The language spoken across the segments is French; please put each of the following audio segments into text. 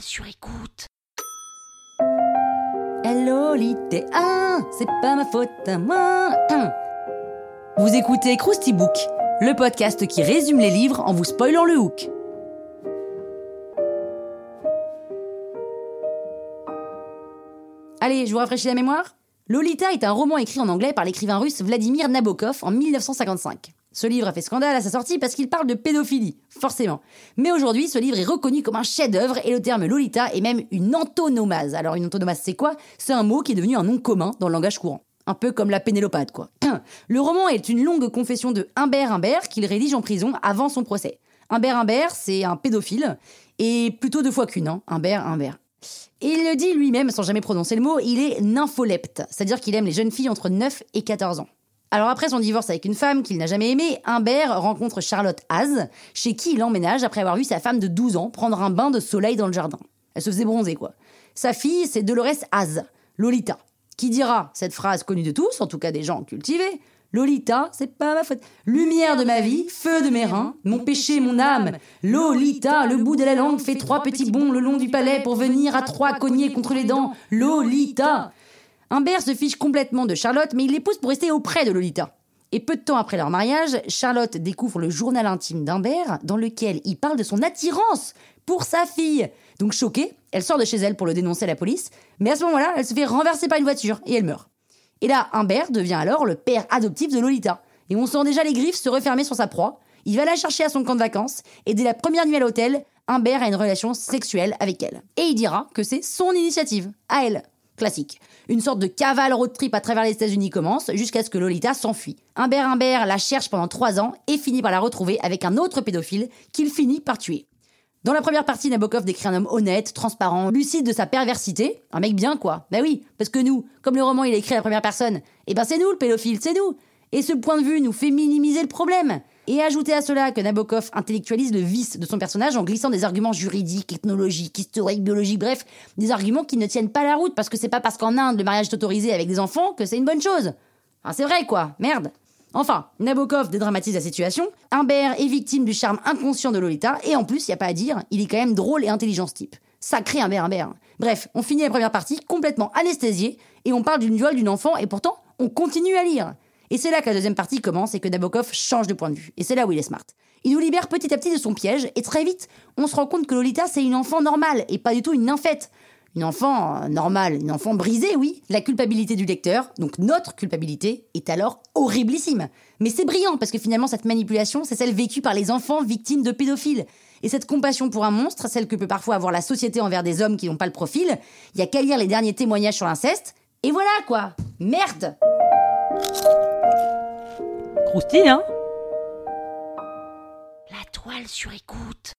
sur écoute. Hello, l'ité, ah, c'est pas ma faute à moi. Hum. Vous écoutez Krusty Book, le podcast qui résume les livres en vous spoilant le hook. Allez, je vous rafraîchis la mémoire Lolita est un roman écrit en anglais par l'écrivain russe Vladimir Nabokov en 1955. Ce livre a fait scandale à sa sortie parce qu'il parle de pédophilie, forcément. Mais aujourd'hui, ce livre est reconnu comme un chef-d'œuvre et le terme Lolita est même une antonomase. Alors une antonomase, c'est quoi? C'est un mot qui est devenu un nom commun dans le langage courant. Un peu comme la pénélopade, quoi. Le roman est une longue confession de Humbert Humbert qu'il rédige en prison avant son procès. Humbert Humbert, c'est un pédophile, et plutôt deux fois qu'une, hein. Humbert Humbert. Il le dit lui-même, sans jamais prononcer le mot, il est nympholepte, c'est-à-dire qu'il aime les jeunes filles entre 9 et 14 ans. Alors après son divorce avec une femme qu'il n'a jamais aimée, Humbert rencontre Charlotte Haz, chez qui il emménage après avoir vu sa femme de 12 ans prendre un bain de soleil dans le jardin. Elle se faisait bronzer, quoi. Sa fille, c'est Dolores Haz, Lolita, qui dira cette phrase connue de tous, en tout cas des gens cultivés, Lolita, c'est pas ma faute. Lumière de ma vie, feu de mes reins, mon péché, mon âme. Lolita, le bout de la langue fait trois petits bonds le long du palais pour venir à trois cogner contre les dents. Lolita. Humbert se fiche complètement de Charlotte, mais il l'épouse pour rester auprès de Lolita. Et peu de temps après leur mariage, Charlotte découvre le journal intime d'Humbert, dans lequel il parle de son attirance pour sa fille. Donc choquée, elle sort de chez elle pour le dénoncer à la police, mais à ce moment-là, elle se fait renverser par une voiture et elle meurt. Et là, Humbert devient alors le père adoptif de Lolita. Et on sent déjà les griffes se refermer sur sa proie. Il va la chercher à son camp de vacances, et dès la première nuit à l'hôtel, Humbert a une relation sexuelle avec elle. Et il dira que c'est son initiative, à elle. Classique. Une sorte de cavale road trip à travers les États-Unis commence jusqu'à ce que Lolita s'enfuit. Humbert Humbert la cherche pendant trois ans et finit par la retrouver avec un autre pédophile qu'il finit par tuer. Dans la première partie, Nabokov décrit un homme honnête, transparent, lucide de sa perversité. Un mec bien, quoi. Bah oui, parce que nous, comme le roman il est écrit à première personne, eh ben c'est nous le pédophile, c'est nous. Et ce point de vue nous fait minimiser le problème. Et ajouter à cela que Nabokov intellectualise le vice de son personnage en glissant des arguments juridiques, ethnologiques, historiques, biologiques, bref, des arguments qui ne tiennent pas la route parce que c'est pas parce qu'en Inde le mariage est autorisé avec des enfants que c'est une bonne chose. Enfin, c'est vrai quoi, merde. Enfin, Nabokov dédramatise la situation. Humbert est victime du charme inconscient de Lolita, et en plus, y a pas à dire, il est quand même drôle et intelligent ce type. Sacré Humbert Humbert. Bref, on finit la première partie complètement anesthésié, et on parle d'une viol d'une enfant, et pourtant, on continue à lire. Et c'est là que la deuxième partie commence et que Nabokov change de point de vue. Et c'est là où il est smart. Il nous libère petit à petit de son piège, et très vite, on se rend compte que Lolita, c'est une enfant normale, et pas du tout une nymphette. Une enfant euh, normale, une enfant brisée, oui. La culpabilité du lecteur, donc notre culpabilité, est alors horriblissime. Mais c'est brillant parce que finalement cette manipulation, c'est celle vécue par les enfants victimes de pédophiles. Et cette compassion pour un monstre, celle que peut parfois avoir la société envers des hommes qui n'ont pas le profil, il y a qu'à lire les derniers témoignages sur l'inceste, et voilà quoi Merde Croustille, hein La toile sur écoute.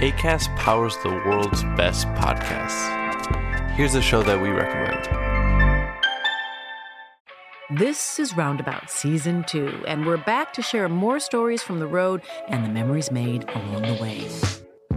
ACAST powers the world's best podcasts. Here's a show that we recommend. This is Roundabout Season 2, and we're back to share more stories from the road and the memories made along the way.